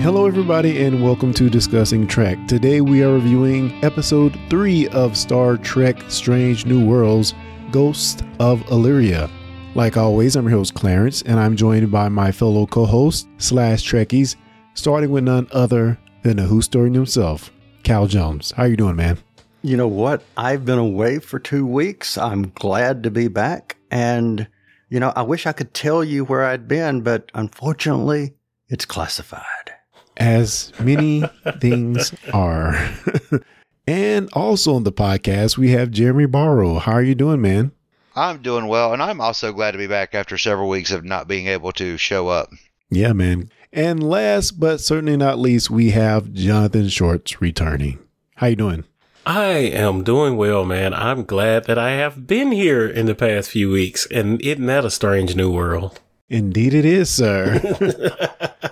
Hello, everybody, and welcome to Discussing Trek. Today we are reviewing episode 3 of Star Trek Strange New Worlds Ghost of Illyria. Like always, I'm your host Clarence, and I'm joined by my fellow co hosts slash Trekkies, starting with none other than the Who Story himself, Cal Jones. How are you doing, man? You know what? I've been away for two weeks. I'm glad to be back. And, you know, I wish I could tell you where I'd been, but unfortunately, it's classified. As many things are. and also on the podcast, we have Jeremy Barrow. How are you doing, man? I'm doing well, and I'm also glad to be back after several weeks of not being able to show up. Yeah, man. And last but certainly not least, we have Jonathan Shorts returning. How you doing? I am doing well, man. I'm glad that I have been here in the past few weeks, and isn't that a strange new world? Indeed, it is, sir.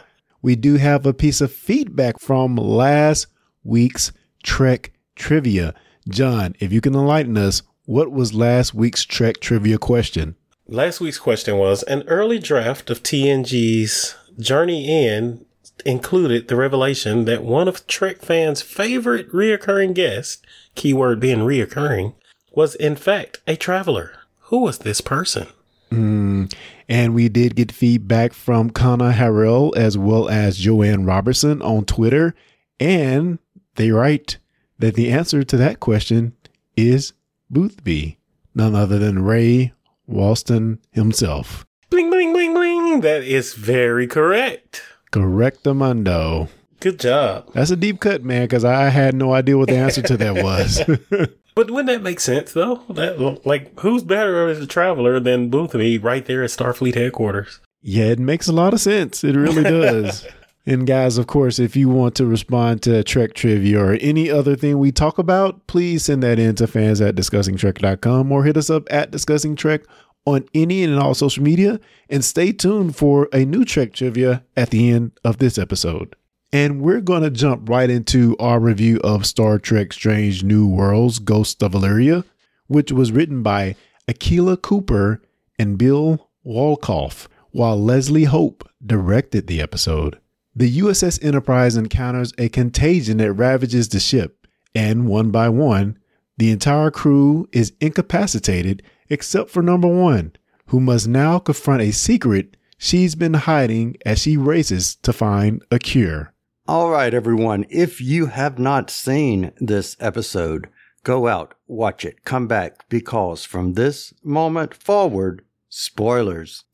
we do have a piece of feedback from last week's Trek trivia. John, if you can enlighten us, what was last week's Trek trivia question? Last week's question was an early draft of TNG's Journey's End included the revelation that one of Trek fans' favorite reoccurring guests, keyword being reoccurring, was in fact a traveler. Who was this person? Mm, and we did get feedback from Kana Harrell as well as Joanne Robertson on Twitter. And they write that the answer to that question is Boothby, none other than Ray Walston himself. Bling, bling, bling, bling. That is very correct. Correctamundo. Good job. That's a deep cut, man, because I had no idea what the answer to that was. but wouldn't that make sense, though? That, like, who's better as a traveler than Boothby right there at Starfleet headquarters? Yeah, it makes a lot of sense. It really does. and guys, of course, if you want to respond to Trek trivia or any other thing we talk about, please send that in to fans at discussingtrek.com or hit us up at Discussing Trek on any and all social media. And stay tuned for a new Trek trivia at the end of this episode. And we're going to jump right into our review of Star Trek Strange New Worlds Ghost of Illyria, which was written by Akela Cooper and Bill Wolkoff, while Leslie Hope directed the episode. The USS Enterprise encounters a contagion that ravages the ship, and one by one, the entire crew is incapacitated except for number one, who must now confront a secret she's been hiding as she races to find a cure. All right, everyone. If you have not seen this episode, go out, watch it, come back, because from this moment forward, spoilers.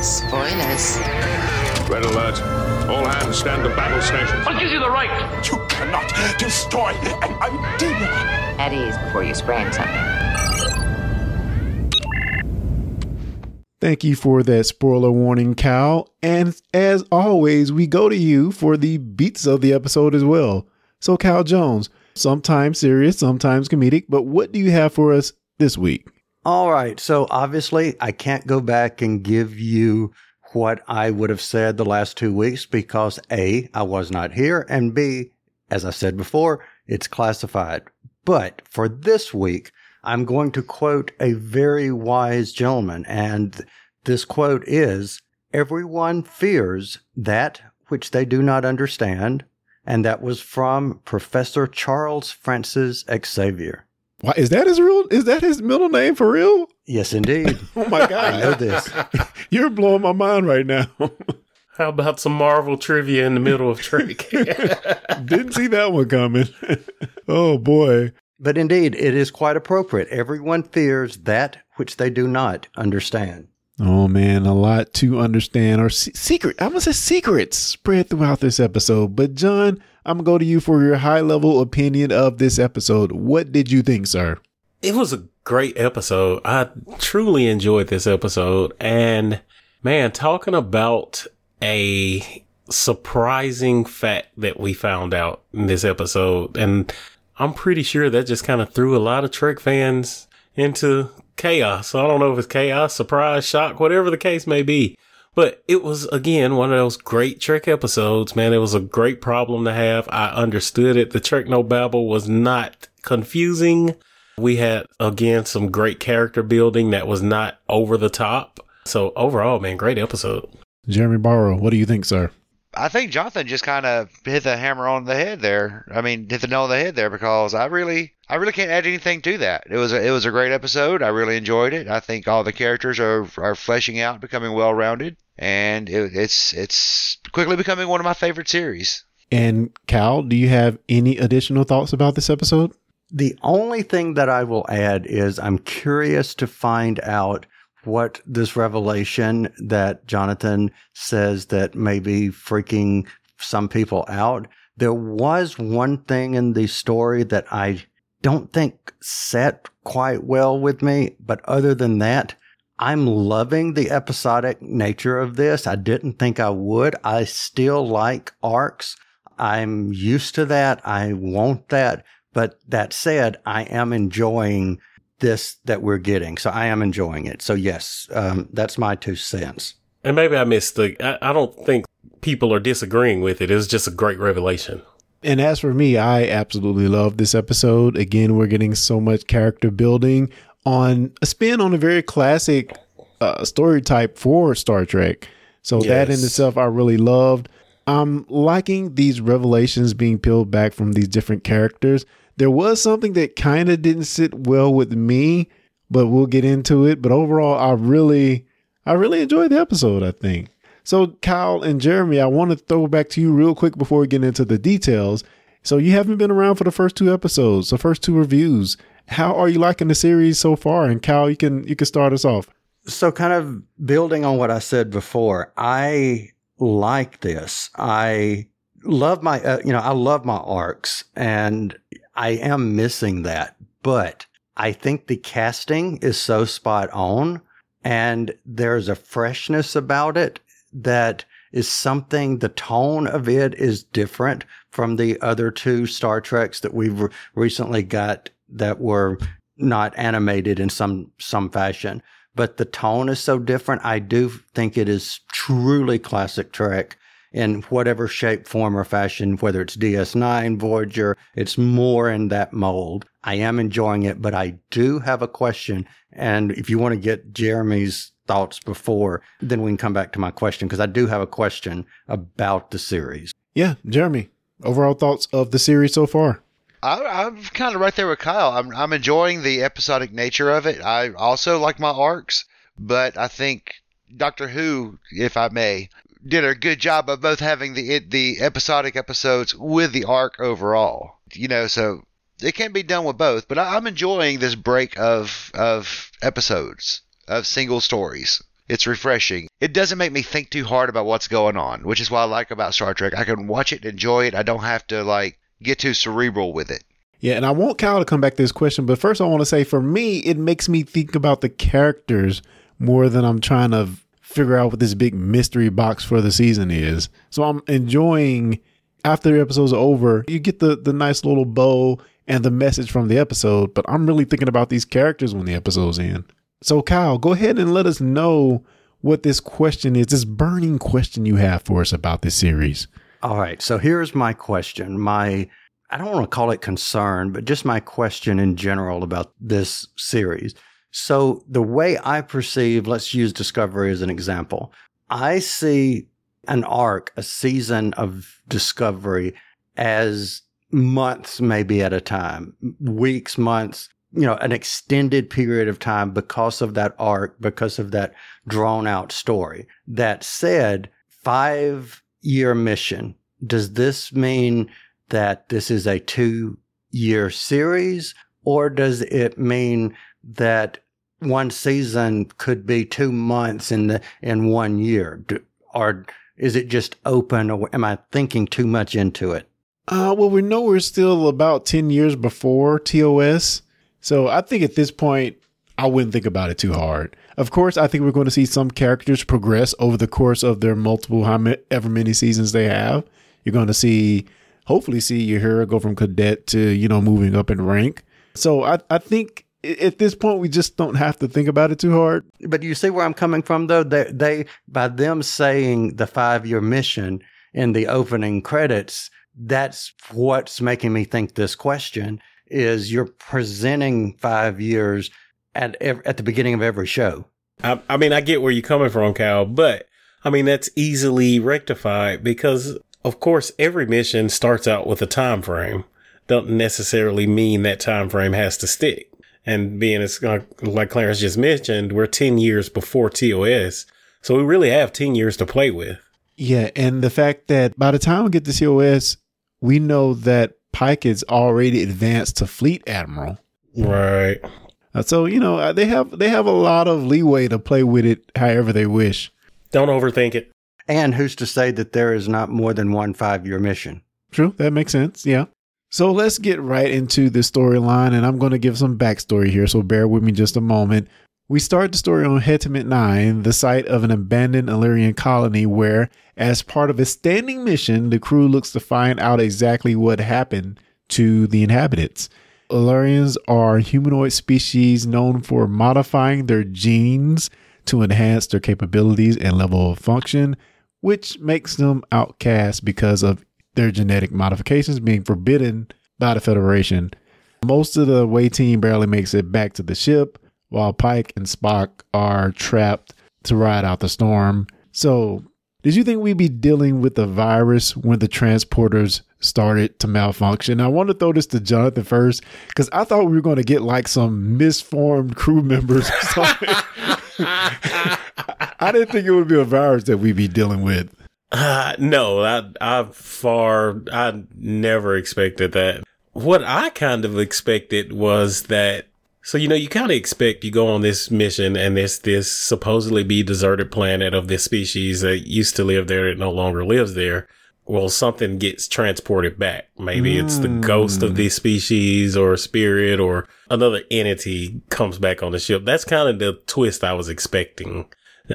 Spoilers. Red alert. All hands stand to battle stations. What gives you the right? You cannot destroy an idea. At ease before you sprain something. Thank you for that spoiler warning, Cal. And as always, we go to you for the beats of the episode as well. So, Cal Jones, sometimes serious, sometimes comedic, but what do you have for us this week? All right. So, obviously, I can't go back and give you what I would have said the last two weeks because A, I was not here, and B, as I said before, it's classified. But for this week, I'm going to quote a very wise gentleman, and this quote is Everyone fears that which they do not understand, and that was from Professor Charles Francis Xavier. Why is that his real? Is that his middle name for real? Yes, indeed. oh my god, I know this. You're blowing my mind right now. How about some Marvel trivia in the middle of Trek? Didn't see that one coming. oh boy. But indeed, it is quite appropriate. Everyone fears that which they do not understand. Oh man, a lot to understand or se- secret. I must say secrets spread throughout this episode. But John, I'm gonna go to you for your high level opinion of this episode. What did you think, sir? It was a great episode. I truly enjoyed this episode, and man, talking about a surprising fact that we found out in this episode, and I'm pretty sure that just kind of threw a lot of Trek fans into chaos. So I don't know if it's chaos, surprise, shock, whatever the case may be. But it was again one of those great Trek episodes, man. It was a great problem to have. I understood it. The Trek No Babble was not confusing. We had again some great character building that was not over the top. So overall, man, great episode. Jeremy Barrow, what do you think, sir? I think Jonathan just kind of hit the hammer on the head there. I mean, hit the nail on the head there because I really, I really can't add anything to that. It was a, it was a great episode. I really enjoyed it. I think all the characters are are fleshing out, becoming well rounded, and it, it's it's quickly becoming one of my favorite series. And Cal, do you have any additional thoughts about this episode? The only thing that I will add is I'm curious to find out what this revelation that Jonathan says that may be freaking some people out. There was one thing in the story that I don't think set quite well with me, but other than that, I'm loving the episodic nature of this. I didn't think I would. I still like arcs. I'm used to that. I want that. But that said, I am enjoying this that we're getting. So I am enjoying it. So yes, um, that's my two cents. And maybe I missed the, I, I don't think people are disagreeing with it. It was just a great revelation. And as for me, I absolutely love this episode. Again, we're getting so much character building on a spin on a very classic uh, story type for Star Trek. So yes. that in itself, I really loved. I'm liking these revelations being peeled back from these different characters. There was something that kind of didn't sit well with me, but we'll get into it. But overall, I really, I really enjoyed the episode. I think so. Kyle and Jeremy, I want to throw back to you real quick before we get into the details. So you haven't been around for the first two episodes, the first two reviews. How are you liking the series so far? And Kyle, you can you can start us off. So, kind of building on what I said before, I like this. I love my, uh, you know, I love my arcs, and I am missing that, but I think the casting is so spot on and there's a freshness about it that is something the tone of it is different from the other two Star Treks that we've re- recently got that were not animated in some some fashion. But the tone is so different. I do think it is truly classic Trek in whatever shape, form, or fashion, whether it's DS9, Voyager, it's more in that mold. I am enjoying it, but I do have a question. And if you want to get Jeremy's thoughts before, then we can come back to my question because I do have a question about the series. Yeah, Jeremy, overall thoughts of the series so far? I, am kind of right there with Kyle. I'm, I'm enjoying the episodic nature of it. I also like my arcs, but I think Doctor Who, if I may, did a good job of both having the the episodic episodes with the arc overall. You know, so it can be done with both. But I, I'm enjoying this break of of episodes of single stories. It's refreshing. It doesn't make me think too hard about what's going on, which is what I like about Star Trek. I can watch it enjoy it. I don't have to like get too cerebral with it. Yeah, and I want Kyle to come back to this question, but first I want to say for me, it makes me think about the characters more than I'm trying to figure out what this big mystery box for the season is. So I'm enjoying after the episode's over, you get the the nice little bow and the message from the episode, but I'm really thinking about these characters when the episode's in. So Kyle, go ahead and let us know what this question is, this burning question you have for us about this series. All right. So here's my question. My I don't want to call it concern, but just my question in general about this series. So the way I perceive, let's use Discovery as an example. I see an arc, a season of Discovery as months maybe at a time, weeks, months, you know, an extended period of time because of that arc, because of that drawn out story. That said, five year mission. Does this mean that this is a two year series or does it mean that one season could be two months in the in one year, or is it just open? Or am I thinking too much into it? Uh, well, we know we're still about ten years before TOS, so I think at this point I wouldn't think about it too hard. Of course, I think we're going to see some characters progress over the course of their multiple, however many seasons they have. You're going to see, hopefully, see Uhura go from cadet to you know moving up in rank. So I I think at this point we just don't have to think about it too hard. But you see where I'm coming from though? They they by them saying the five year mission in the opening credits, that's what's making me think this question is you're presenting five years at at the beginning of every show. I, I mean, I get where you're coming from, Cal, but I mean, that's easily rectified because, of course, every mission starts out with a time frame. Don't necessarily mean that time frame has to stick. And being as uh, like Clarence just mentioned, we're 10 years before TOS. So we really have 10 years to play with. Yeah, and the fact that by the time we get to TOS, we know that Pike is already advanced to fleet admiral. Right. Uh, So you know uh, they have they have a lot of leeway to play with it however they wish. Don't overthink it. And who's to say that there is not more than one five year mission? True, that makes sense. Yeah. So let's get right into the storyline, and I'm going to give some backstory here. So bear with me just a moment. We start the story on Hetemit 9, the site of an abandoned Illyrian colony, where, as part of a standing mission, the crew looks to find out exactly what happened to the inhabitants. Illyrians are humanoid species known for modifying their genes to enhance their capabilities and level of function, which makes them outcast because of their genetic modifications being forbidden by the Federation. Most of the away team barely makes it back to the ship, while Pike and Spock are trapped to ride out the storm. So, did you think we'd be dealing with a virus when the transporters started to malfunction? I want to throw this to Jonathan first because I thought we were going to get like some misformed crew members or something. I didn't think it would be a virus that we'd be dealing with. Uh, no, I, I far, I never expected that. What I kind of expected was that, so, you know, you kind of expect you go on this mission and there's this supposedly be deserted planet of this species that used to live there that no longer lives there. Well, something gets transported back. Maybe it's the ghost of this species or a spirit or another entity comes back on the ship. That's kind of the twist I was expecting.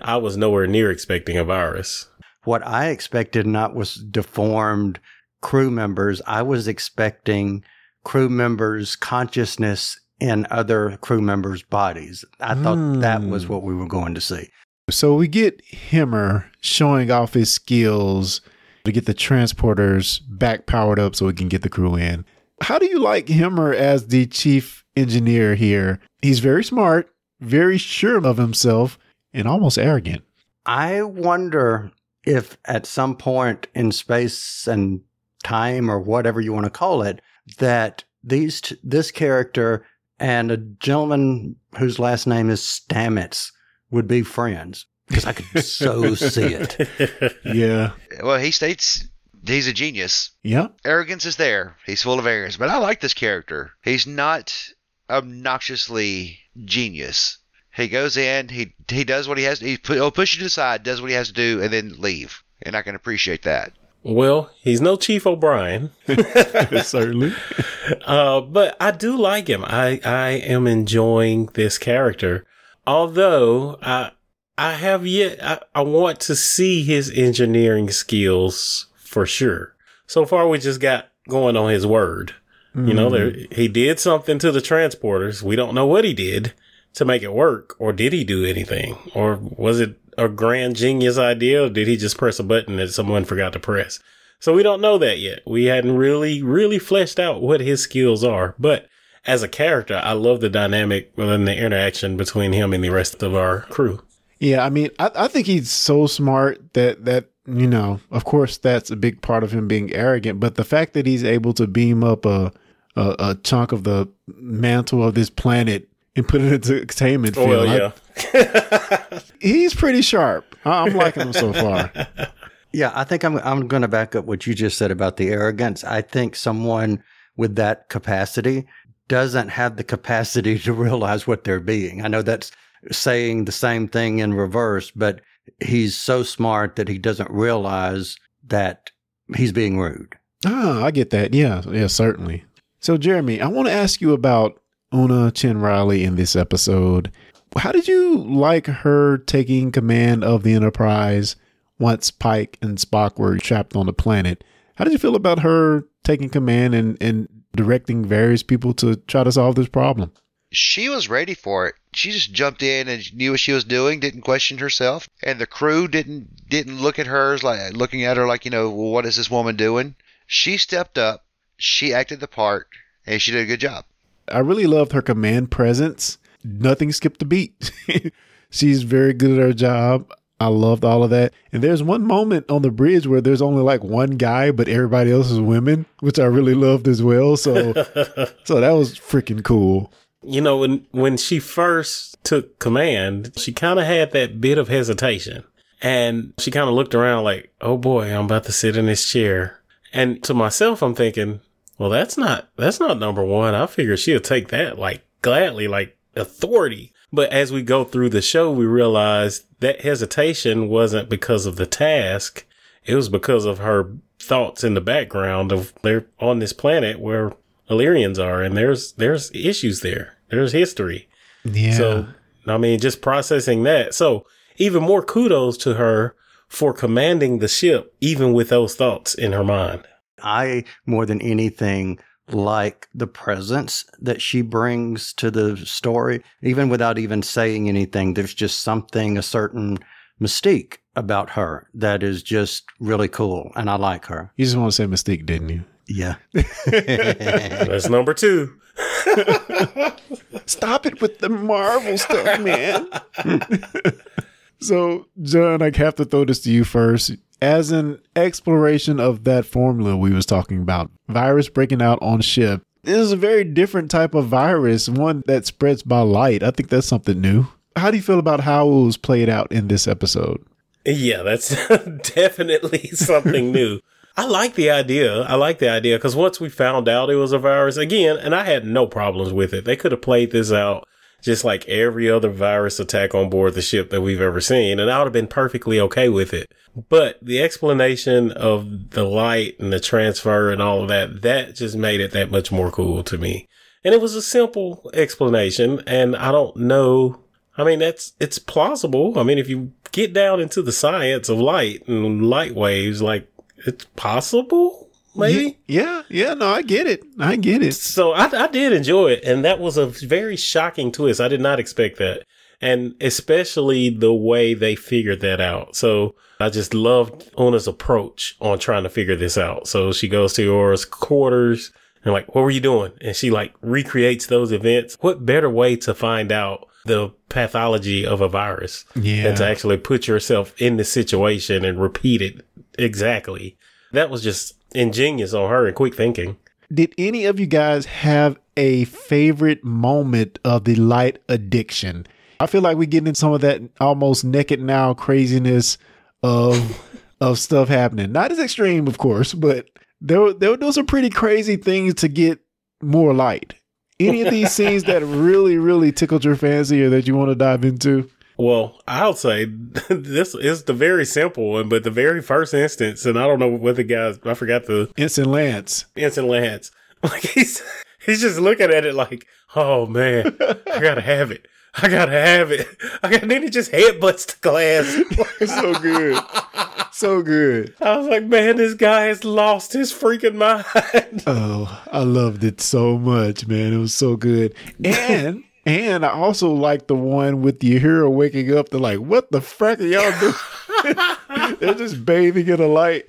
I was nowhere near expecting a virus. What I expected not was deformed crew members. I was expecting crew members' consciousness in other crew members' bodies. I thought that was hmm. what we were going to see. So we get Hemmer showing off his skills to get the transporters back powered up so we can get the crew in. How do you like Hemmer as the chief engineer here? He's very smart, very sure of himself, and almost arrogant. I wonder if at some point in space and time or whatever you want to call it, that these t- this character and a gentleman whose last name is Stamets would be friends because I could so see it. Yeah. Well, he states he's a genius. Yeah. Arrogance is there. He's full of arrogance. But I like this character. He's not obnoxiously genius. He goes in, he he does what he has. He pu- he'll push you to the side, does what he has to do, and then leave. And I can appreciate that. Well, he's no Chief O'Brien, Certainly. uh, but I do like him. I, I am enjoying this character. Although I, I have yet, I, I want to see his engineering skills for sure. So far, we just got going on his word. You know, there, he did something to the transporters. We don't know what he did to make it work, or did he do anything? Or was it a grand genius idea, or did he just press a button that someone forgot to press? So we don't know that yet. We hadn't really, really fleshed out what his skills are. But as a character, I love the dynamic and the interaction between him and the rest of our crew. Yeah, I mean, I, I think he's so smart that that you know, of course, that's a big part of him being arrogant. But the fact that he's able to beam up a a, a chunk of the mantle of this planet and put it into containment Oh, field, well, yeah. he's pretty sharp. I- I'm liking him so far. Yeah, I think I'm I'm going to back up what you just said about the arrogance. I think someone with that capacity doesn't have the capacity to realize what they're being. I know that's saying the same thing in reverse, but he's so smart that he doesn't realize that he's being rude. Ah, I get that. Yeah, yeah, certainly. So, Jeremy, I want to ask you about Una Chin Riley in this episode. How did you like her taking command of the Enterprise once Pike and Spock were trapped on the planet? How did you feel about her taking command and, and directing various people to try to solve this problem? She was ready for it. She just jumped in and knew what she was doing, didn't question herself, and the crew didn't didn't look at her as like looking at her like you know well, what is this woman doing? She stepped up, she acted the part, and she did a good job. I really loved her command presence. Nothing skipped a beat. She's very good at her job. I loved all of that. And there's one moment on the bridge where there's only like one guy, but everybody else is women, which I really loved as well. So, so that was freaking cool. You know, when when she first took command, she kind of had that bit of hesitation, and she kind of looked around like, "Oh boy, I'm about to sit in this chair." And to myself, I'm thinking, "Well, that's not that's not number one. I figure she'll take that like gladly, like authority." But as we go through the show, we realize that hesitation wasn't because of the task. It was because of her thoughts in the background of they're on this planet where Illyrians are and there's, there's issues there. There's history. Yeah. So, I mean, just processing that. So even more kudos to her for commanding the ship, even with those thoughts in her mind. I, more than anything, like the presence that she brings to the story, even without even saying anything. There's just something, a certain mystique about her that is just really cool. And I like her. you just want to say Mystique, didn't you? Yeah. That's number two. Stop it with the Marvel stuff, man. so, John, I have to throw this to you first. As an exploration of that formula we was talking about, virus breaking out on ship. This is a very different type of virus, one that spreads by light. I think that's something new. How do you feel about how it was played out in this episode? Yeah, that's definitely something new. I like the idea. I like the idea because once we found out it was a virus again, and I had no problems with it. They could have played this out just like every other virus attack on board the ship that we've ever seen, and I would have been perfectly okay with it. But the explanation of the light and the transfer and all of that, that just made it that much more cool to me. And it was a simple explanation, and I don't know. I mean, that's, it's plausible. I mean, if you get down into the science of light and light waves, like, it's possible, maybe? Yeah, yeah, no, I get it. I get it. So I, I did enjoy it, and that was a very shocking twist. I did not expect that, and especially the way they figured that out. So I just loved Una's approach on trying to figure this out. So she goes to Uhura's quarters and like, what were you doing? And she like recreates those events. What better way to find out the pathology of a virus Yeah. than to actually put yourself in the situation and repeat it exactly? That was just ingenious on her and quick thinking. Did any of you guys have a favorite moment of the light addiction? I feel like we're getting in some of that almost naked now craziness of of stuff happening. Not as extreme, of course, but there were- there were those are pretty crazy things to get more light. Any of these scenes that really really tickled your fancy or that you want to dive into? Well, I'll say this is the very simple one, but the very first instance, and I don't know what the guys, I forgot the Instant Lance. instant Lance. Like he's he's just looking at it like, oh man, I gotta have it. I gotta have it. I got then he just headbutts the glass. so good. So good. I was like, man, this guy has lost his freaking mind. Oh, I loved it so much, man. It was so good. And and I also like the one with the hero waking up. They're like, what the fuck are y'all doing? They're just bathing in a light.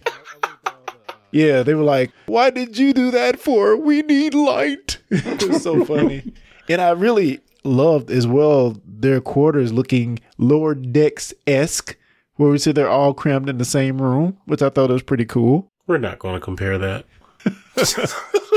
Yeah, they were like, why did you do that for? We need light. it was so funny. And I really loved as well their quarters looking lower decks esque, where we see they're all crammed in the same room, which I thought was pretty cool. We're not going to compare that.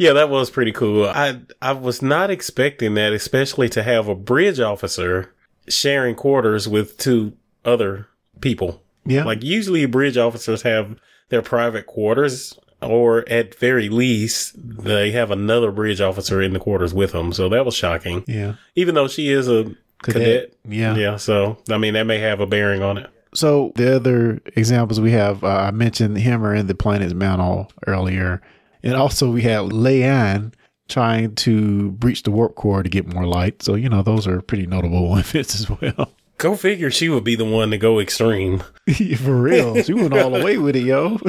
yeah, that was pretty cool. I I was not expecting that, especially to have a bridge officer sharing quarters with two other people. Yeah. Like usually bridge officers have their private quarters or at very least they have another bridge officer in the quarters with them. So that was shocking. yeah. Even though she is a cadet. Yeah. Yeah, so I mean that may have a bearing on it. So the other examples we have, uh, I mentioned Hemmer and the planet's mantle earlier, and also we had La'an trying to breach the warp core to get more light. So you know those are pretty notable events as well. Go figure she would be the one to go extreme. For real, she went all the way with it, yo.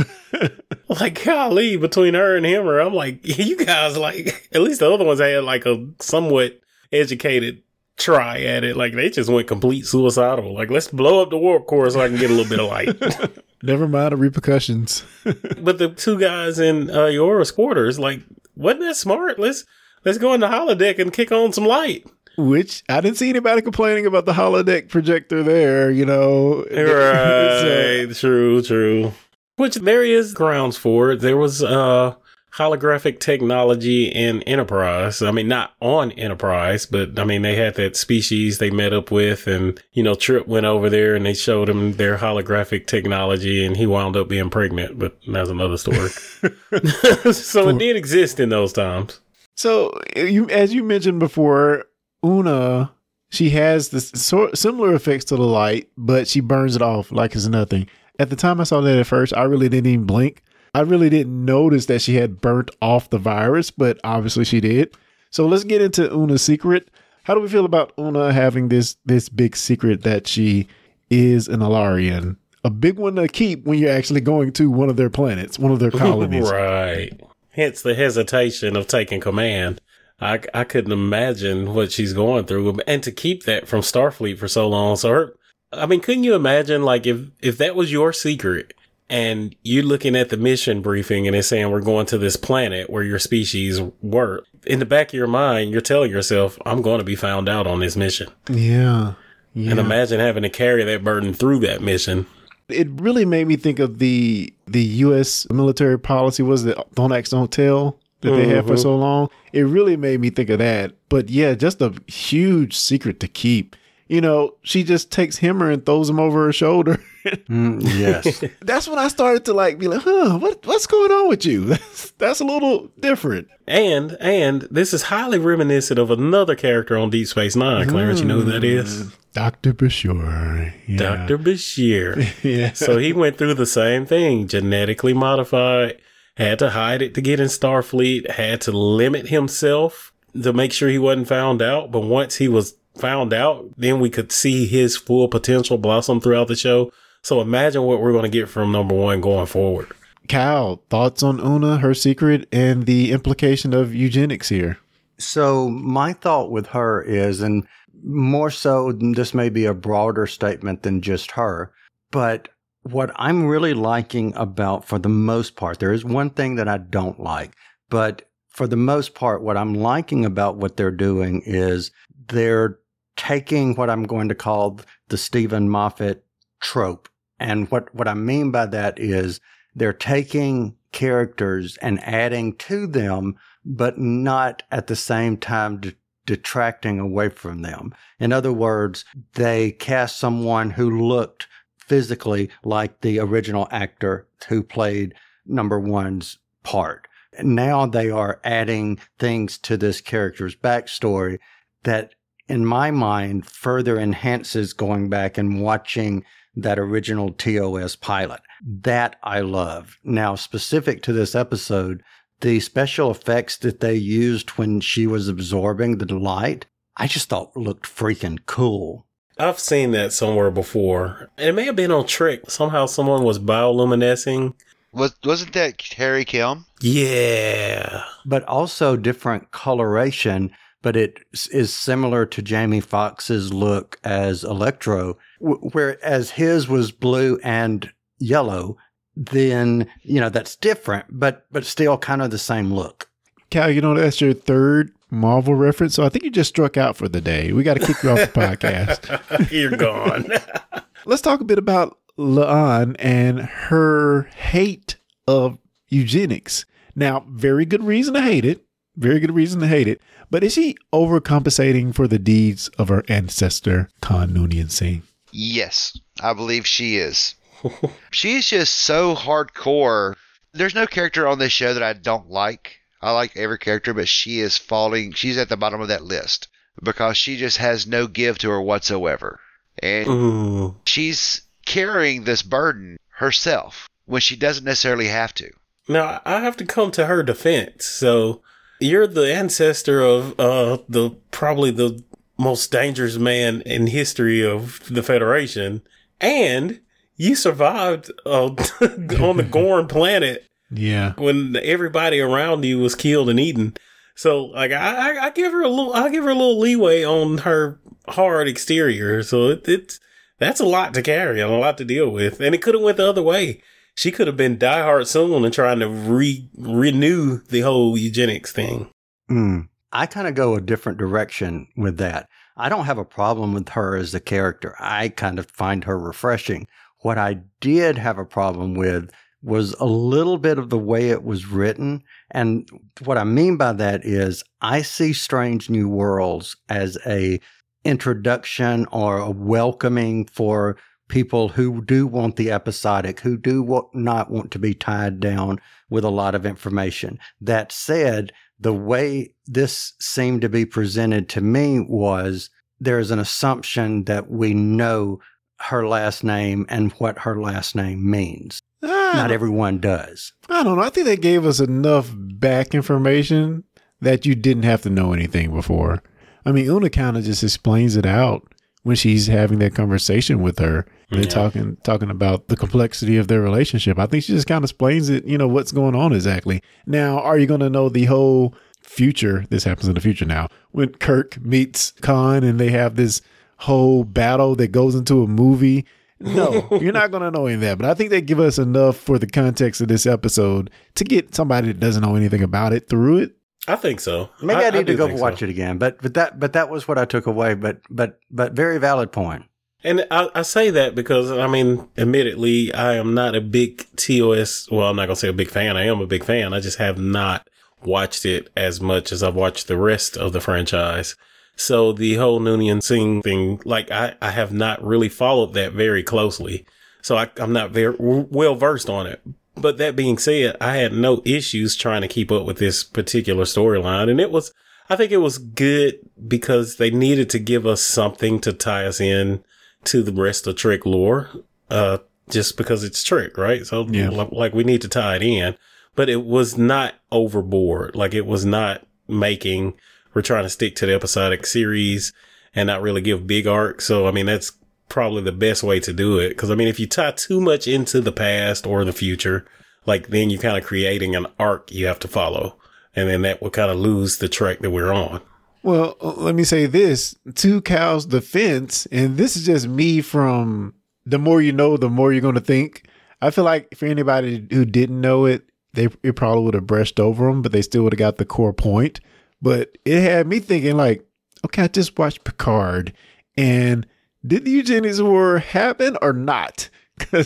Like golly, between her and him, or I'm like, you guys like at least the other ones had like a somewhat educated try at it. Like they just went complete suicidal. Like let's blow up the warp core so I can get a little bit of light. Never mind the repercussions. but the two guys in uh, Uhura's quarters, like, wasn't that smart? Let's let's go in the holodeck and kick on some light. Which I didn't see anybody complaining about the holodeck projector there, you know. Right. true, true. Which there is grounds for. It. There was uh holographic technology in Enterprise. I mean, not on Enterprise, but I mean, they had that species they met up with and, you know, Trip went over there and they showed him their holographic technology and he wound up being pregnant, but that's another story. so it did exist in those times. So uh, you, as you mentioned before, Una, she has this sort similar effects to the light, but she burns it off like it's nothing. At the time I saw that at first, I really didn't even blink. I really didn't notice that she had burnt off the virus, but obviously she did. So let's get into Una's secret. How do we feel about Una having this this big secret that she is an Illyrian? A big one to keep when you're actually going to one of their planets, one of their colonies. right. Hence the hesitation of taking command. I, I couldn't imagine what she's going through and to keep that from Starfleet for so long. So her, I mean, couldn't you imagine like if, if that was your secret and you're looking at the mission briefing and it's saying we're going to this planet where your species were in the back of your mind you're telling yourself i'm going to be found out on this mission Yeah. yeah. and imagine having to carry that burden through that mission it really made me think of the the U.S. military policy was the "Don't Ask, Don't Tell" that they had for mm-hmm. so long. It really made me think of that. But yeah, just a huge secret to keep. You know, she just takes Hemmer and throws him over her shoulder. Mm, yes. that's when I started to like be like, huh, what what's going on with you? That's that's a little different. and and this is highly reminiscent of another character on deep space nine clarence you know who that is Doctor Bashir. Yeah. dr bashir Yeah. so he went through the same thing genetically modified had to hide it to get in starfleet had to limit himself to make sure he wasn't found out but once he was found out then we could see his full potential blossom throughout the show so imagine what we're going to get from number one going forward Cal, thoughts on Una, her secret, and the implication of eugenics here? So my thought with her is, and more so, this may be a broader statement than just her, but what I'm really liking about, for the most part, there is one thing that I don't like, but for the most part, what I'm liking about what they're doing is they're taking what I'm going to call the Steven Moffat trope. And what, what I mean by that is they're taking characters and adding to them, but not at the same time de- detracting away from them. In other words, they cast someone who looked physically like the original actor who played number one's part. Now they are adding things to this character's backstory that, in my mind, further enhances going back and watching that original TOS pilot. That I love. Now, specific to this episode, the special effects that they used when she was absorbing the light, I just thought looked freaking cool. I've seen that somewhere before. It may have been on Trek. Somehow someone was bioluminescing. Was wasn't that Harry Kim? Yeah. But also different coloration, but it is similar to Jamie Foxx's look as Electro, wh- whereas his was blue and yellow. Then you know that's different, but but still kind of the same look. Cal, you know that's your third Marvel reference, so I think you just struck out for the day. We got to kick you off the podcast. You're gone. Let's talk a bit about La'an and her hate of eugenics. Now, very good reason to hate it. Very good reason to hate it. But is she overcompensating for the deeds of her ancestor, Khan Noonien Singh? Yes, I believe she is. She's just so hardcore. There's no character on this show that I don't like. I like every character, but she is falling. She's at the bottom of that list because she just has no give to her whatsoever. And Ooh. she's carrying this burden herself when she doesn't necessarily have to. Now I have to come to her defense. So you're the ancestor of uh the probably the most dangerous man in history of the Federation, and you survived uh, on the Gorn planet Yeah. when everybody around you was killed and eaten. So like I, I, I give her a little I give her a little leeway on her hard exterior. So it, it's that's a lot to carry and a lot to deal with. And it could have went the other way. She could have been diehard soon and trying to re renew the whole eugenics thing. Mm. I kind of go a different direction with that. I don't have a problem with her as a character. I kind of find her refreshing. What I did have a problem with was a little bit of the way it was written. And what I mean by that is I see Strange New Worlds as a introduction or a welcoming for people who do want the episodic, who do wa- not want to be tied down with a lot of information. That said, the way this seemed to be presented to me was there's an assumption that we know her last name and what her last name means. Ah, Not everyone does. I don't know. I think they gave us enough back information that you didn't have to know anything before. I mean, Una kind of just explains it out when she's having that conversation with her. They're Yeah. talking talking about the complexity of their relationship. I think she just kind of explains it, you know, what's going on exactly. Now, are you going to know the whole future? This happens in the future now. When Kirk meets Khan and they have this whole battle that goes into a movie. No, you're not going to know any of that. But I think they give us enough for the context of this episode to get somebody that doesn't know anything about it through it. I think so. Maybe I, need to go watch so. it again. But but that but that was what I took away. But but but very valid point. And I, I say that because, I mean, admittedly, I am not a big TOS. Well, I'm not going to say a big fan. I am a big fan. I just have not watched it as much as I've watched the rest of the franchise. So the whole Noonien Singh thing, like I, I have not really followed that very closely. So I, I'm not very well versed on it. But that being said, I had no issues trying to keep up with this particular storyline. And it was, I think it was good because they needed to give us something to tie us in to the rest of Trek lore, uh, just because it's Trek, right? So, Yeah. li- like, we need to tie it in, but it was not overboard. Like, it was not making, we're trying to stick to the episodic series and not really give big arcs. So, I mean, that's probably the best way to do it. Cause I mean, if you tie too much into the past or the future, like, then you're kind of creating an arc you have to follow. And then that will kind of lose the track that we're on. Well, uh, let me say this to Cal's defense, and this is just me from the more you know, the more you're going to think. I feel like for anybody who didn't know it, they it probably would have brushed over them, but they still would have got the core point. But it had me thinking, like, okay, I just watched Picard, and did the eugenics war happen or not?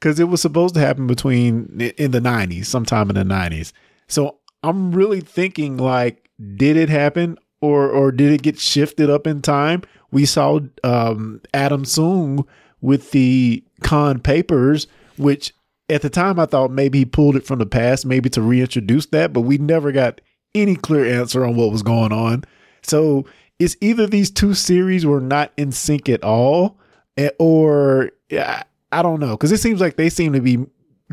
Because it was supposed to happen between in the 90s, sometime in the 90s. So I'm really thinking, like, did it happen or or did it get shifted up in time? We saw um, Adam Soong with the Khan papers, which at the time I thought maybe he pulled it from the past, maybe to reintroduce that, but we never got any clear answer on what was going on. So it's either these two series were not in sync at all, eh, or I don't know, because it seems like they seem to be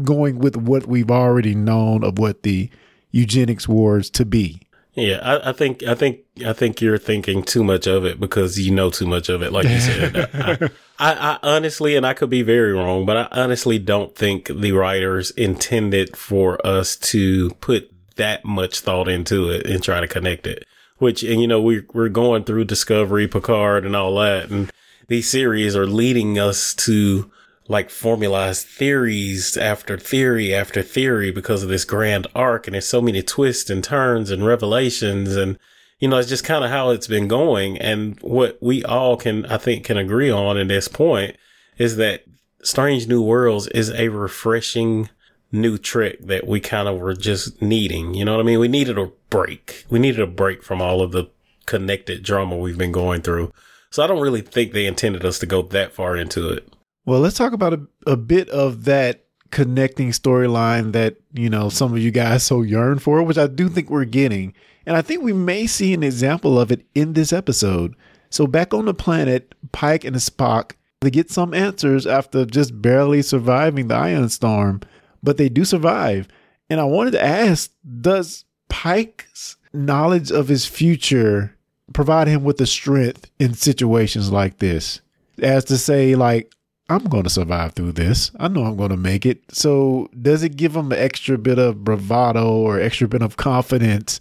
going with what we've already known of what the eugenics wars to be. Yeah, I, I think I think I think you're thinking too much of it because you know too much of it. Like you said, I, I, I honestly, and I could be very wrong, but I honestly don't think the writers intended for us to put that much thought into it and try to connect it. Which, and you know, we we're going through Discovery, Picard, and all that, and these series are leading us to like formalized theories after theory after theory because of this grand arc and there's so many twists and turns and revelations and you know it's just kind of how it's been going. And what we all can i think can agree on at this point is that strange new worlds is a refreshing new Trek that we kind of were just needing. You know what i mean? We needed a break. We needed a break from all of the connected drama we've been going through. So i don't really think they intended us to go that far into it Well, let's talk about a, a bit of that connecting storyline that, you know, some of you guys so yearn for, which I do think we're getting. And I think we may see an example of it in this episode. So back on the planet, Pike and Spock, they get some answers after just barely surviving the ion storm, but they do survive. And I wanted to ask, does Pike's knowledge of his future provide him with the strength in situations like this? As to say, like, I'm going to survive through this. I know I'm going to make it. So, does it give him an extra bit of bravado or extra bit of confidence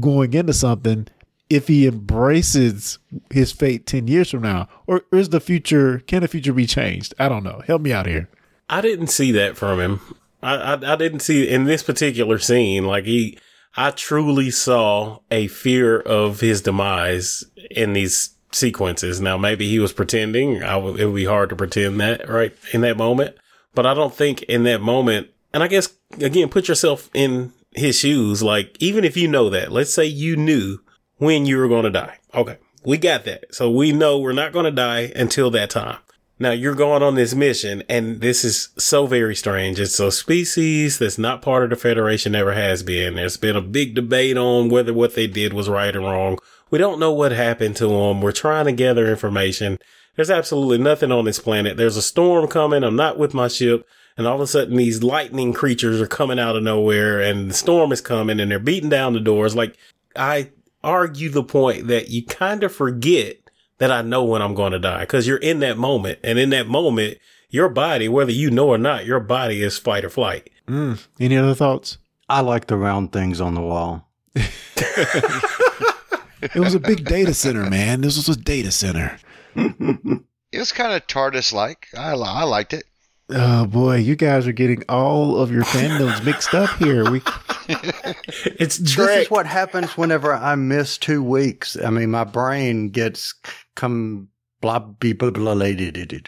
going into something if he embraces his fate 10 years from now? Or is the future, can the future be changed? I don't know. Help me out here. I didn't see that from him. I, I I didn't see in this particular scene like he. I truly saw a fear of his demise in these sequences. Now, maybe he was pretending. I w- it would be hard to pretend that right in that moment, but I don't think in that moment. And I guess again, put yourself in his shoes. Like, even if you know that, let's say you knew when you were going to die. Okay. We got that. So we know we're not going to die until that time. Now you're going on this mission and this is so very strange. It's a species that's not part of the Federation, never has been. There's been a big debate on whether what they did was right or wrong. We don't know what happened to them. We're trying to gather information. There's absolutely nothing on this planet. There's a storm coming. I'm not with my ship. And all of a sudden these lightning creatures are coming out of nowhere and the storm is coming and they're beating down the doors. Like I argue the point that you kind of forget that I know when I'm going to die because you're in that moment. And in that moment, your body, whether you know or not, your body is fight or flight. Mm. Any other thoughts? I like the round things on the wall. It was a big data center, man. This was a data center. It was kind of TARDIS like. I, I liked it. Oh boy, you guys are getting all of your fandoms mixed up here. We It's This is what happens whenever I miss two weeks. I mean, my brain gets come blah blah blah blah. blah, blah.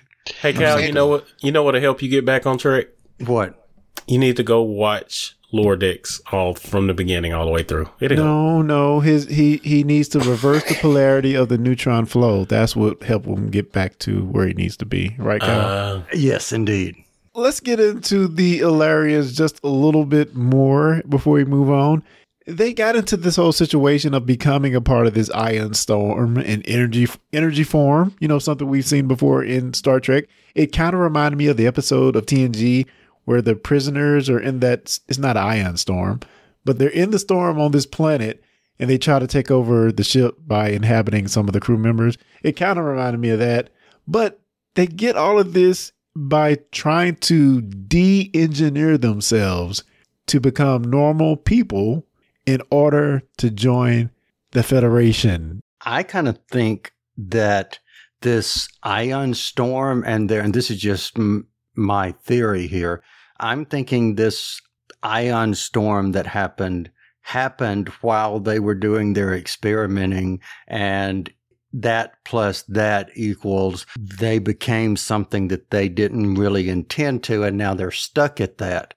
Hey Cal, you know what? You know what'll help you get back on track? What? You need to go watch Lower Decks all from the beginning all the way through. It'll help. no, no. His he he needs to reverse the polarity of the neutron flow. That's what help him get back to where he needs to be. Right, Kyle? Uh, Yes, indeed. Let's get into the Illyrians just a little bit more before we move on. They got into this whole situation of becoming a part of this ion storm and energy energy form. You know, something we've seen before in Star Trek. It kind of reminded me of the episode of TNG where the prisoners are in that. It's not ion storm, but they're in the storm on this planet, and they try to take over the ship by inhabiting some of the crew members. It kind of reminded me of that, but they get all of this by trying to de-engineer themselves to become normal people in order to join the Federation. I kind of think that this ion storm and there, and this is just m- my theory here. I'm thinking this ion storm that happened happened while they were doing their experimenting and that plus that equals they became something that they didn't really intend to and now they're stuck at that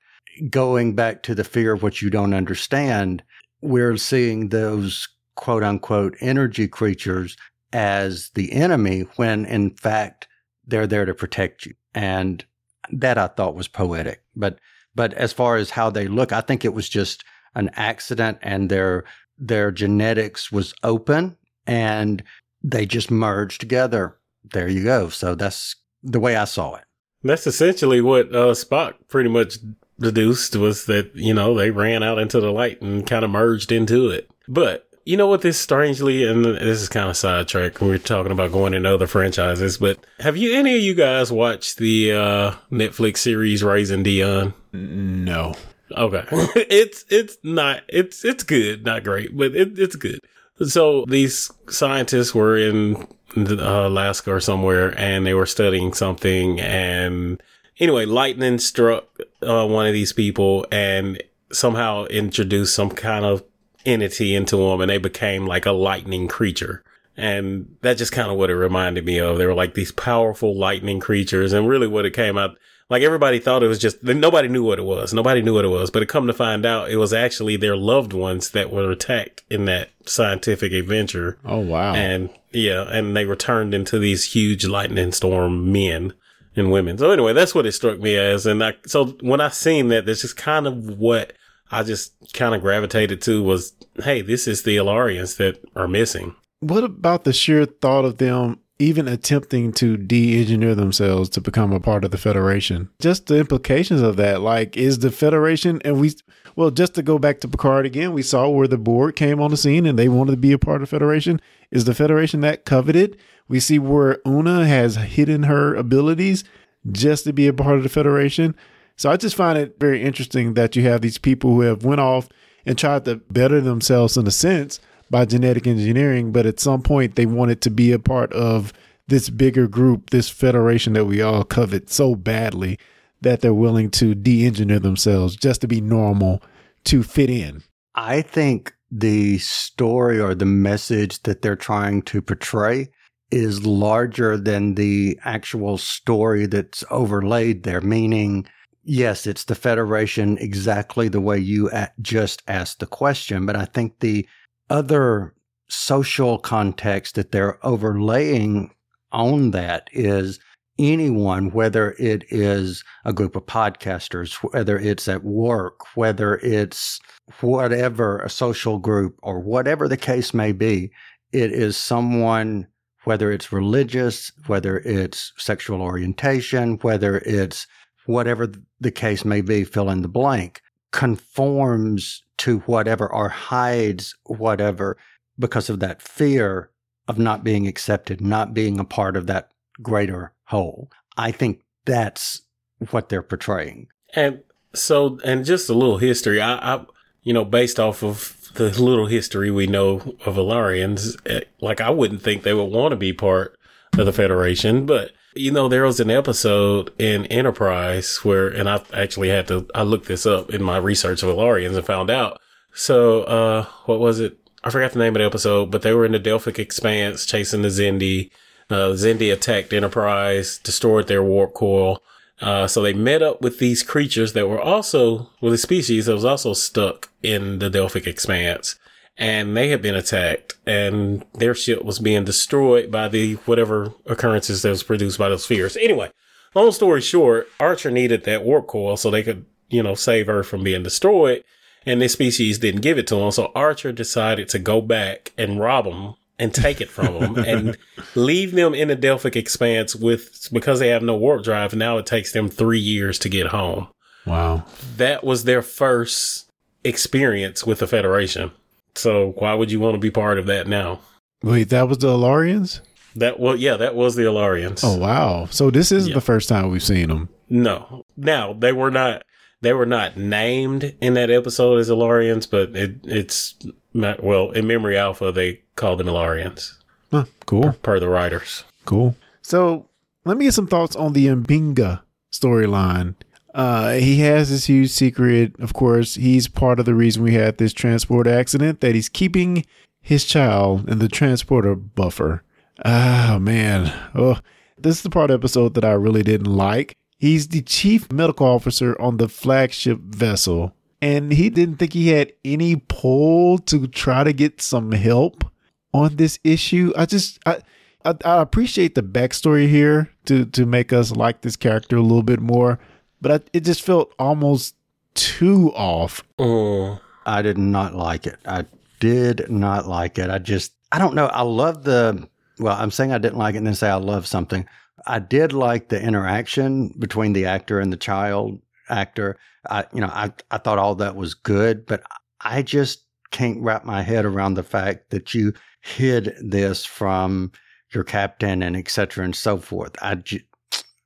going back to the fear of what you don't understand we're seeing those quote unquote energy creatures as the enemy when in fact they're there to protect you. And that I thought was poetic. But but as far as how they look, I think it was just an accident and their their genetics was open and they just merged together. There you go. So that's the way I saw it. that's essentially what uh, Spock pretty much deduced was that, you know, they ran out into the light and kind of merged into it. But you know what this strangely, and this is kind of sidetrack. We're talking about going into other franchises, but have you, any of you guys watched the uh, Netflix series Raising Dion? No. Okay. it's it's not it's it's good, not great, but it, it's good. So these scientists were in uh, Alaska or somewhere, and they were studying something. And anyway, lightning struck uh, one of these people, and somehow introduced some kind of entity into them, and they became like a lightning creature. And that's just kind of what it reminded me of. They were like these powerful lightning creatures, and really what it came out like everybody thought it was just nobody knew what it was. Nobody knew what it was, but it come to find out it was actually their loved ones that were attacked in that scientific adventure. Oh wow. And yeah, and they were turned into these huge lightning storm men and women. So anyway, that's what it struck me as. And I, so when I seen that, that's just kind of what I just kind of gravitated to was, hey, this is the Illyrians that are missing. what about the sheer thought of them even attempting to de-engineer themselves to become a part of the Federation? Just the implications of that. Like, is the Federation and we well, just to go back to Picard again, we saw where the Borg came on the scene and they wanted to be a part of the Federation. Is the Federation that coveted? We see where Una has hidden her abilities just to be a part of the Federation. So I just find it very interesting that you have these people who have went off and tried to better themselves in a sense by genetic engineering, but at some point they wanted to be a part of this bigger group, this federation that we all covet so badly that they're willing to de-engineer themselves just to be normal to fit in. I think the story or the message that they're trying to portray is larger than the actual story that's overlaid there, meaning, yes, it's the Federation exactly the way you just asked the question, but I think the other social context that they're overlaying on that is anyone, whether it is a group of podcasters, whether it's at work, whether it's whatever, a social group, or whatever the case may be, it is someone, whether it's religious, whether it's sexual orientation, whether it's whatever the case may be, fill in the blank, conforms to whatever or hides whatever because of that fear of not being accepted, not being a part of that greater whole. I think that's what they're portraying. And so, and just a little history. I, I you know, based off of the little history we know of Illyrians, eh, like I wouldn't think they would want to be part of the Federation, but you know, there was an episode in Enterprise where, and I actually had to, I looked this up in my research of Illyrians and found out. So, uh, what was it? I forgot the name of the episode, but they were in the Delphic Expanse chasing the Xindi. Uh, attacked Enterprise, destroyed their warp core. Uh, so they met up with these creatures that were also, well, the species that was also stuck in the Delphic Expanse. And they had been attacked and their ship was being destroyed by the whatever occurrences that was produced by those spheres. Anyway, long story short, Archer needed that warp coil so they could, you know, save Earth from being destroyed. And this species didn't give it to him. So Archer decided to go back and rob them and take it from them and leave them in the Delphic expanse with, because they have no warp drive. Now it takes them three years to get home. Wow. That was their first experience with the Federation. So why would you want to be part of that now? Wait, that was the Illyrians? That well, yeah, that was the Illyrians. Oh wow! So this isn't Yeah. the first time we've seen them. No, now they were not. They were not named in that episode as Illyrians, but it, it's not, well in Memory Alpha they called them Illyrians Huh, cool, per the writers. cool. So let me get some thoughts on the M'Benga storyline. Uh, he has this huge secret. Of course, he's part of the reason we had this transport accident. That he's keeping his child in the transporter buffer. Ah, man. Oh, this is the part of the episode that I really didn't like. He's the chief medical officer on the flagship vessel, and he didn't think he had any pull to try to get some help on this issue. I just, I, I, I appreciate the backstory here to to make us like this character a little bit more, but I, it just felt almost too off. Mm. I did not like it. I did not like it. I just, I don't know. I love the, well, I'm saying I didn't like it and then say I love something. I did like the interaction between the actor and the child actor. I, you know, I, I thought all that was good, but I just can't wrap my head around the fact that you hid this from your captain and et cetera and so forth. I, ju-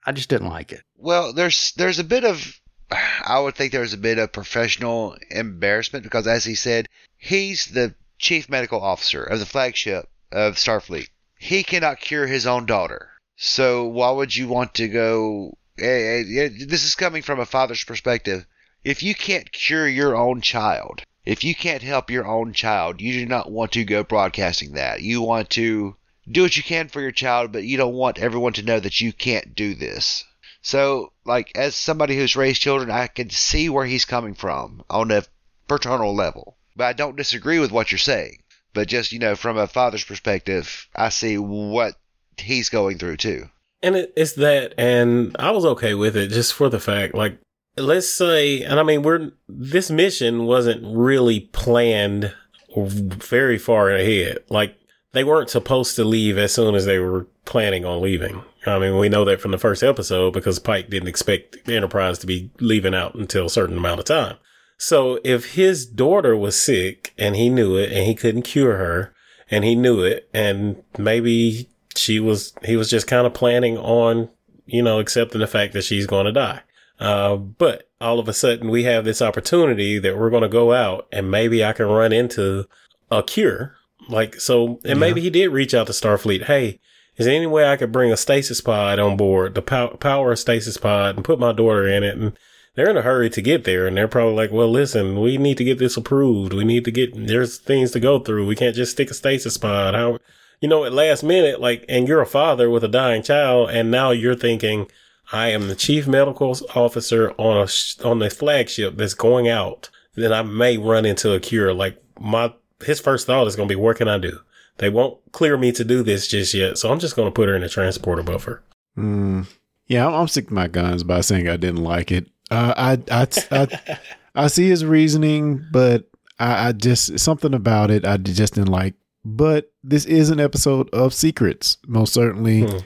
I just didn't like it. Well, there's there's a bit of I would think there's a bit of professional embarrassment because as he said, he's the chief medical officer of the flagship of Starfleet. He cannot cure his own daughter. So why would you want to go this is coming from a father's perspective. If you can't cure your own child, if you can't help your own child, you do not want to go broadcasting that. You want to do what you can for your child, but you don't want everyone to know that you can't do this. So, like, as somebody who's raised children, I can see where he's coming from on a paternal level. But I don't disagree with what you're saying. But just, you know, from a father's perspective, I see what he's going through too. And it, it's that, and I was okay with it just for the fact, like, let's say, and I mean, we're, this mission wasn't really planned very far ahead. Like, they weren't supposed to leave as soon as they were planning on leaving. I mean, we know that from the first episode because Pike didn't expect the Enterprise to be leaving out until a certain amount of time. So if his daughter was sick and he knew it and he couldn't cure her and he knew it and maybe she was, he was just kind of planning on, you know, accepting the fact that she's going to die. Uh, but all of a sudden we have this opportunity that we're going to go out and maybe I can run into a cure. Like, so, and maybe he did reach out to Starfleet. Hey, is there any way I could bring a stasis pod on board, the pow- power stasis pod and put my daughter in it and they're in a hurry to get there and they're probably like, well, listen, we need to get this approved. We need to get, there's things to go through. We can't just stick a stasis pod. How, you know, at last minute, like, and you're a father with a dying child and now you're thinking, I am the chief medical officer on a, sh- on the flagship that's going out. Then I may run into a cure. Like my, his first thought is going to be, what can I do? They won't clear me to do this just yet. So I'm just going to put her in a transporter buffer. Mm. Yeah, I'm, I'm sick to my guns by saying I didn't like it. Uh, I, I, I, I see his reasoning, but I, I just something about it I just didn't like. But this is an episode of Secrets, most certainly. Hmm.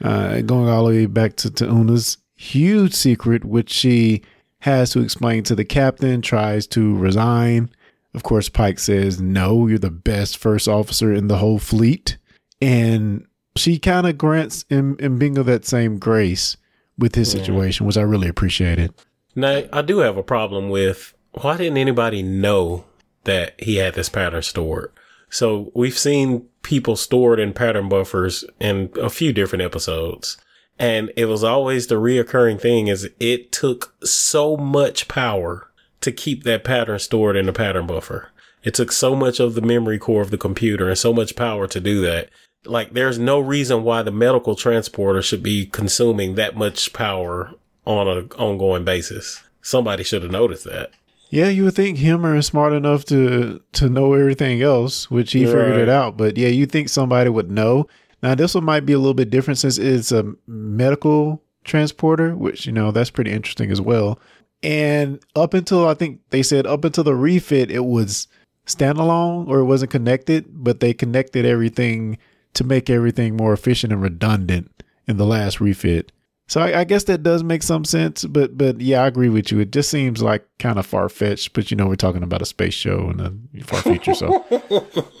Uh, going all the way back to, to Una's huge secret, which she has to explain to the captain, tries to resign. Of course, Pike says, No, you're the best first officer in the whole fleet. And she kind of grants M- M'Benga that same grace with his situation, which I really appreciated. Now, I do have a problem with why didn't anybody know that he had this pattern stored? So we've seen people stored in pattern buffers in a few different episodes. And it was always the reoccurring thing is it took so much power to keep that pattern stored in the pattern buffer. It took so much of the memory core of the computer and so much power to do that. Like there's no reason why the medical transporter should be consuming that much power on an ongoing basis. Somebody should have noticed that. Yeah, you would think Hemmer is smart enough to to know everything else, which he figured Right. it out. But yeah, you think somebody would know. Now this one might be a little bit different since it's a medical transporter, which you know that's pretty interesting as well. And up until I think they said up until the refit, it was standalone or it wasn't connected, but they connected everything to make everything more efficient and redundant in the last refit. So I, I guess that does make some sense, but but yeah, I agree with you. It just seems like kind of far fetched, but you know we're talking about a space show in the far future, so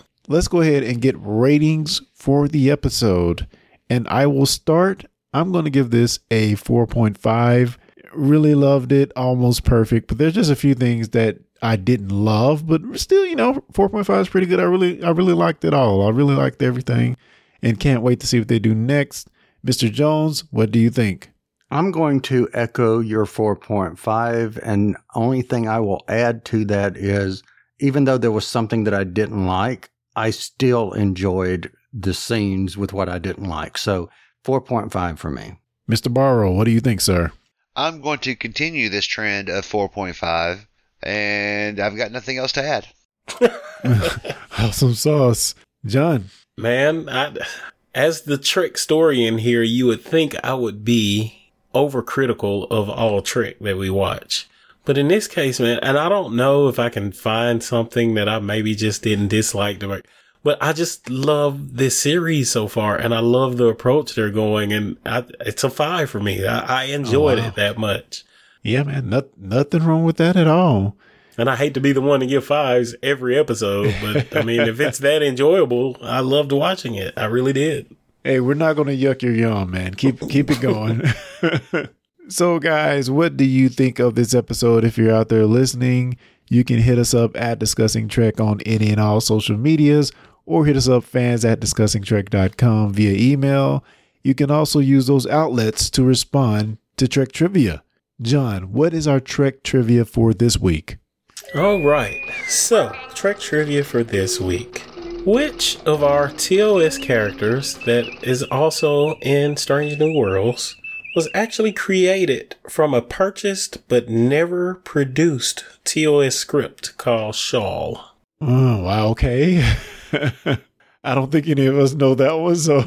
let's go ahead and get ratings for the episode. And I will start. I'm going to give this a 4.5. Really loved it, almost perfect. But there's just a few things that I didn't love, but still, you know, 4.5 is pretty good. I really, I really liked it all. I really liked everything, and can't wait to see what they do next. Mr. Jones, what do you think? I'm going to echo your 4.5. And only thing I will add to that is even though there was something that I didn't like, I still enjoyed the scenes with what I didn't like. So 4.5 for me. Mr. Barrow, what do you think, sir? I'm going to continue this trend of 4.5, and I've got nothing else to add. Awesome sauce. John. Man, I, as the Trek story in here, you would think I would be overcritical of all Trek that we watch. But in this case, man, and I don't know if I can find something that I maybe just didn't dislike the but I just love this series so far, and I love the approach they're going, and I, it's a five for me. I, I enjoyed oh, wow. it that much, Yeah, man, not, nothing wrong with that at all. and I hate to be the one to give fives every episode, but I mean, if it's that enjoyable, I loved watching it. I really did. Hey, we're not going to yuck your yum, man. Keep keep it going. so, guys, what do you think of this episode? If you're out there listening, you can hit us up at Discussing Trek on any and all social medias, or hit us up fans at discussingtrek.com via email. You can also use those outlets to respond to Trek Trivia. John, what is our Trek Trivia for this week? All right. So, Trek trivia for this week. Which of our TOS characters that is also in Strange New Worlds was actually created from a purchased but never produced TOS script called Shawl? Oh, wow, okay. I don't think any of us know that one. So,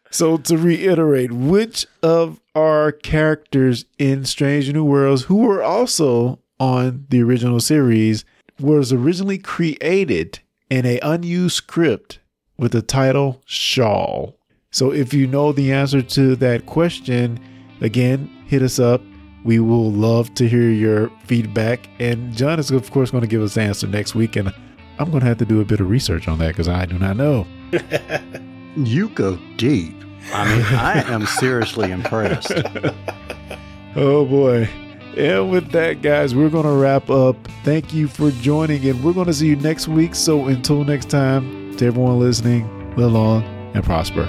so to reiterate, which of our characters in Strange New Worlds, who were also on the original series, was originally created in a unused script with the title Shawl? So, if you know the answer to that question, again, hit us up. We will love to hear your feedback. And John is, of course, going to give us the answer next week. And I'm going to have to do a bit of research on that because I do not know. You go deep. I mean, I am seriously impressed. Oh boy. And with that, guys, we're going to wrap up. Thank you for joining, and we're going to see you next week. So until next time, to everyone listening, live long and prosper.